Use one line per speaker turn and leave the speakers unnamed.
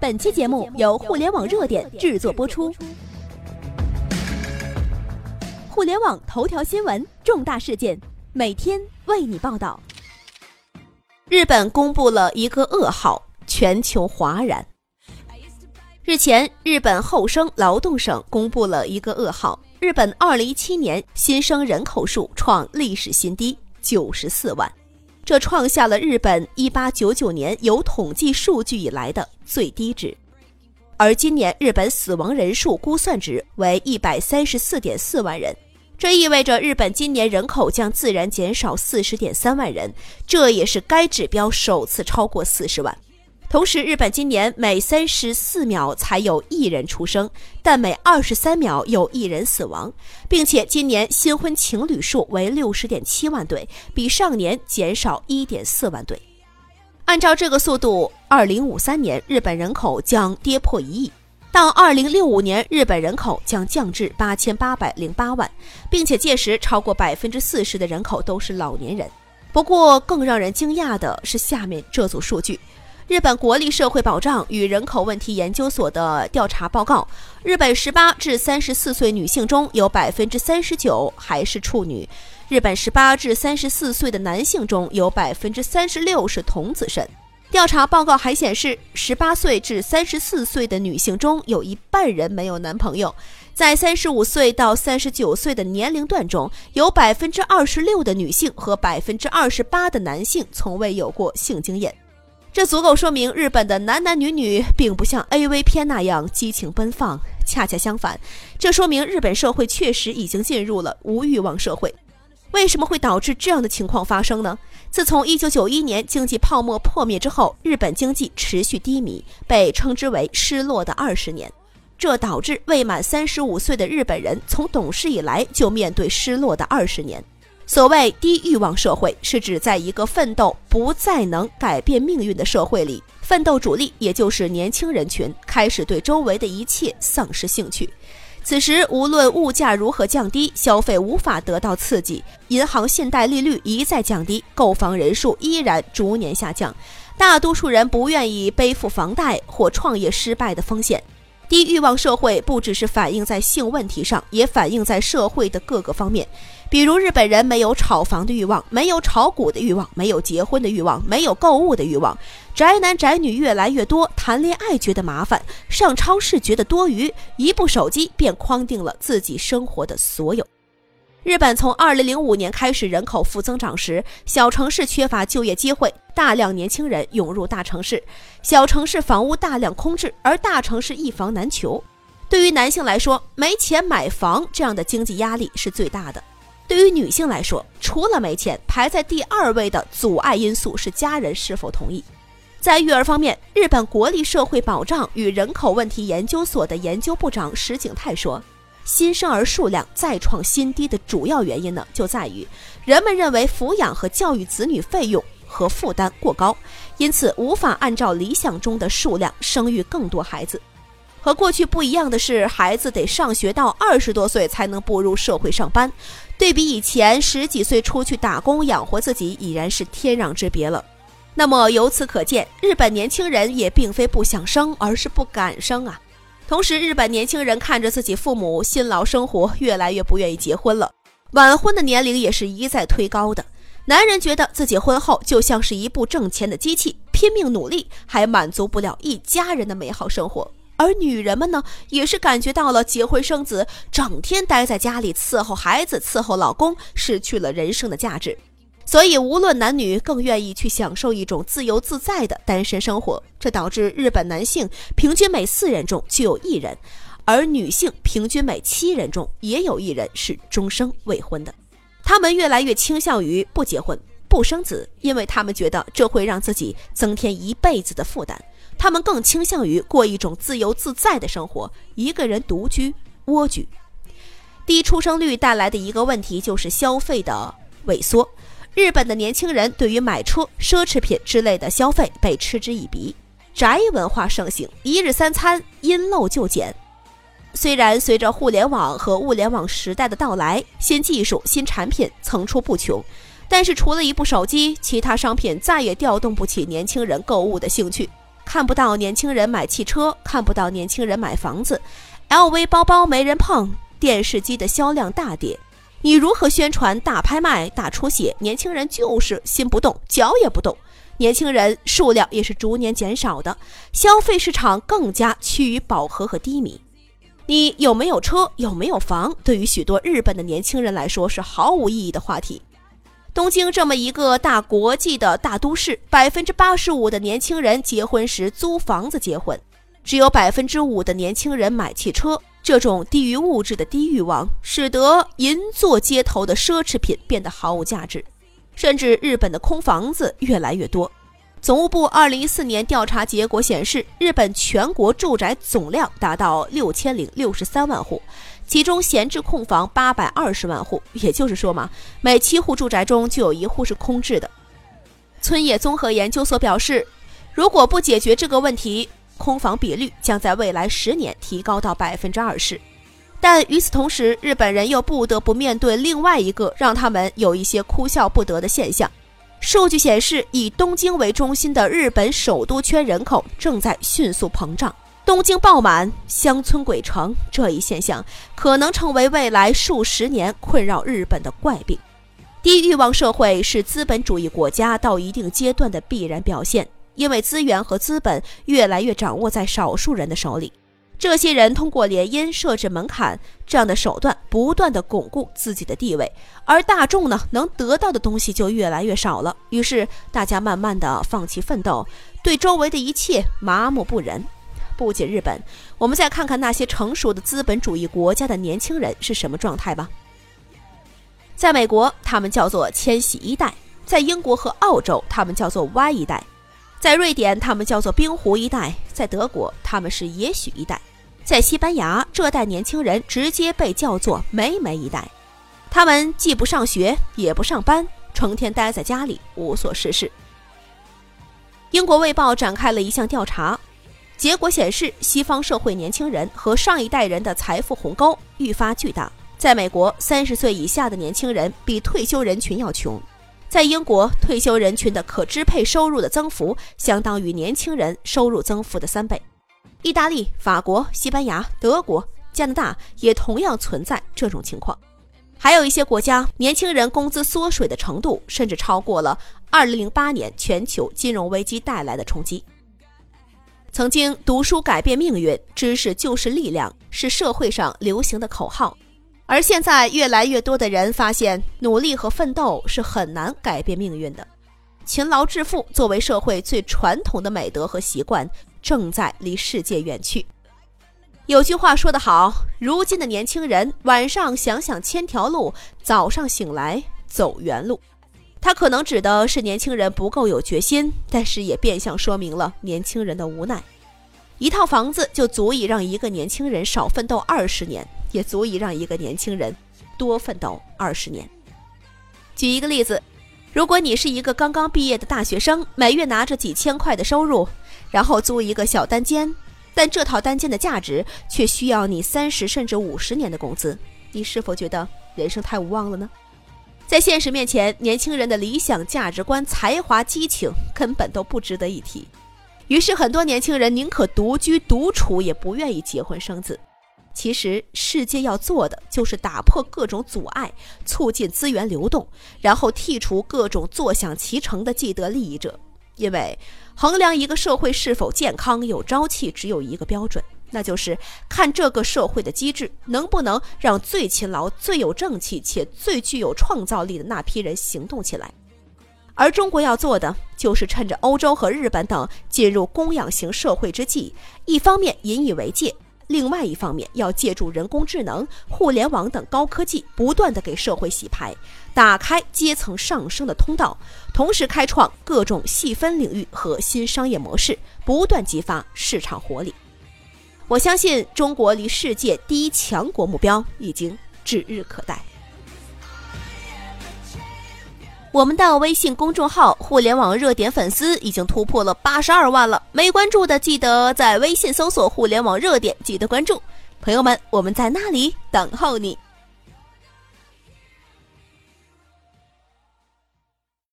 本期节目由互联网热点制作播出。互联网头条新闻，重大事件，每天为你报道。日本公布了一个噩耗，全球哗然。日前，日本厚生劳动省公布了一个噩耗：日本2017年新生人口数创历史新低，九十四万。这创下了日本1899年有统计数据以来的最低值，而今年日本死亡人数估算值为134.4万人，这意味着日本今年人口将自然减少40.3万人，这也是该指标首次超过40万。同时，日本今年每三十四秒才有一人出生，但每二十三秒有一人死亡，并且今年新婚情侣数为六十点七万对，比上年减少一点四万对。按照这个速度，二零五三年日本人口将跌破一亿，到二零六五年日本人口将降至八千八百零八万，并且届时超过百分之四十的人口都是老年人。不过，更让人惊讶的是下面这组数据。日本国立社会保障与人口问题研究所的调查报告：日本十八至三十四岁女性中有百分之三十九还是处女；日本十八至三十四岁的男性中有百分之三十六是童子身。调查报告还显示，十八岁至三十四岁的女性中有一半人没有男朋友；在三十五岁到三十九岁的年龄段中，有百分之二十六的女性和百分之二十八的男性从未有过性经验。这足够说明，日本的男男女女并不像 AV 片那样激情奔放，恰恰相反，这说明日本社会确实已经进入了无欲望社会。为什么会导致这样的情况发生呢？自从1991年经济泡沫破灭之后，日本经济持续低迷，被称之为“失落的二十年”，这导致未满35岁的日本人从懂事以来就面对失落的二十年。所谓低欲望社会，是指在一个奋斗不再能改变命运的社会里，奋斗主力也就是年轻人群开始对周围的一切丧失兴趣。此时，无论物价如何降低，消费无法得到刺激，银行信贷利率一再降低，购房人数依然逐年下降，大多数人不愿意背负房贷或创业失败的风险。低欲望社会不只是反映在性问题上，也反映在社会的各个方面。比如，日本人没有炒房的欲望，没有炒股的欲望，没有结婚的欲望，没有购物的欲望。宅男宅女越来越多，谈恋爱觉得麻烦，上超市觉得多余，一部手机便框定了自己生活的所有。日本从2005年开始人口负增长时，小城市缺乏就业机会，大量年轻人涌入大城市，小城市房屋大量空置，而大城市一房难求。对于男性来说，没钱买房这样的经济压力是最大的。对于女性来说，除了没钱，排在第二位的阻碍因素是家人是否同意。在育儿方面，日本国立社会保障与人口问题研究所的研究部长石井泰说，新生儿数量再创新低的主要原因呢，就在于人们认为抚养和教育子女费用和负担过高，因此无法按照理想中的数量生育更多孩子。和过去不一样的是，孩子得上学到二十多岁才能步入社会上班，对比以前十几岁出去打工养活自己，已然是天壤之别了。那么由此可见，日本年轻人也并非不想生，而是不敢生啊。同时，日本年轻人看着自己父母辛劳生活，越来越不愿意结婚了，晚婚的年龄也是一再推高的。男人觉得自己婚后就像是一部挣钱的机器，拼命努力还满足不了一家人的美好生活。而女人们呢，也是感觉到了结婚生子，整天待在家里伺候孩子、伺候老公，失去了人生的价值。所以，无论男女，更愿意去享受一种自由自在的单身生活。这导致日本男性平均每四人中就有一人，而女性平均每七人中也有一人是终生未婚的。他们越来越倾向于不结婚、不生子，因为他们觉得这会让自己增添一辈子的负担。他们更倾向于过一种自由自在的生活，一个人独居蜗居。低出生率带来的一个问题就是消费的萎缩。日本的年轻人对于买车、奢侈品之类的消费被嗤之以鼻，宅文化盛行，一日三餐因陋就简。虽然随着互联网和物联网时代的到来，新技术、新产品层出不穷，但是除了一部手机，其他商品再也调动不起年轻人购物的兴趣。看不到年轻人买汽车，看不到年轻人买房子，LV 包包没人碰，电视机的销量大跌。你如何宣传大拍卖、大出血？年轻人就是心不动，脚也不动。年轻人数量也是逐年减少的，消费市场更加趋于饱和和低迷。你有没有车？有没有房？对于许多日本的年轻人来说是毫无意义的话题。东京这么一个大国际的大都市，百分之八十五的年轻人结婚时租房子结婚，只有百分之五的年轻人买汽车。这种低于物质的低欲望，使得银座街头的奢侈品变得毫无价值，甚至日本的空房子越来越多。总务部二零一四年调查结果显示，日本全国住宅总量达到六千零六十三万户，其中闲置空房八百二十万户，也就是说嘛，每七户住宅中就有一户是空置的。村野综合研究所表示，如果不解决这个问题，空房比率将在未来十年提高到百分之二十，但与此同时，日本人又不得不面对另外一个让他们有一些哭笑不得的现象。数据显示，以东京为中心的日本首都圈人口正在迅速膨胀，东京爆满，乡村鬼城，这一现象可能成为未来数十年困扰日本的怪病。低欲望社会是资本主义国家到一定阶段的必然表现。因为资源和资本越来越掌握在少数人的手里，这些人通过联姻、设置门槛这样的手段，不断的巩固自己的地位，而大众呢，能得到的东西就越来越少了。于是，大家慢慢的放弃奋斗，对周围的一切麻木不仁。不仅日本，我们再看看那些成熟的资本主义国家的年轻人是什么状态吧。在美国，他们叫做千禧一代；在英国和澳洲，他们叫做 Y 一代。在瑞典，他们叫做冰湖一代；在德国，他们是也许一代；在西班牙，这代年轻人直接被叫做美美一代。他们既不上学，也不上班，成天待在家里无所事事。英国卫报展开了一项调查，结果显示，西方社会年轻人和上一代人的财富鸿沟愈发巨大。在美国，三十岁以下的年轻人比退休人群要穷。在英国，退休人群的可支配收入的增幅相当于年轻人收入增幅的三倍。意大利、法国、西班牙、德国、加拿大也同样存在这种情况。还有一些国家，年轻人工资缩水的程度甚至超过了2008年全球金融危机带来的冲击。曾经“读书改变命运，知识就是力量”是社会上流行的口号。而现在，越来越多的人发现，努力和奋斗是很难改变命运的。勤劳致富作为社会最传统的美德和习惯，正在离世界远去。有句话说得好：“如今的年轻人，晚上想想千条路，早上醒来走原路。”他可能指的是年轻人不够有决心，但是也变相说明了年轻人的无奈。一套房子就足以让一个年轻人少奋斗二十年。也足以让一个年轻人多奋斗二十年。举一个例子，如果你是一个刚刚毕业的大学生，每月拿着几千块的收入，然后租一个小单间，但这套单间的价值却需要你三十甚至五十年的工资，你是否觉得人生太无望了呢？在现实面前，年轻人的理想价值观、才华、激情根本都不值得一提。于是，很多年轻人宁可独居独处，也不愿意结婚生子。其实，世界要做的就是打破各种阻碍，促进资源流动，然后剔除各种坐享其成的既得利益者。因为衡量一个社会是否健康有朝气，只有一个标准，那就是看这个社会的机制能不能让最勤劳、最有正气且最具有创造力的那批人行动起来。而中国要做的，就是趁着欧洲和日本等进入供养型社会之际，一方面引以为戒。另外一方面，要借助人工智能、互联网等高科技，不断的给社会洗牌，打开阶层上升的通道，同时开创各种细分领域和新商业模式，不断激发市场活力。我相信，中国离世界第一强国目标已经指日可待。我们的微信公众号“互联网热点”粉丝已经突破了八十二万了，没关注的记得在微信搜索“互联网热点”，记得关注。朋友们，我们在那里等候你。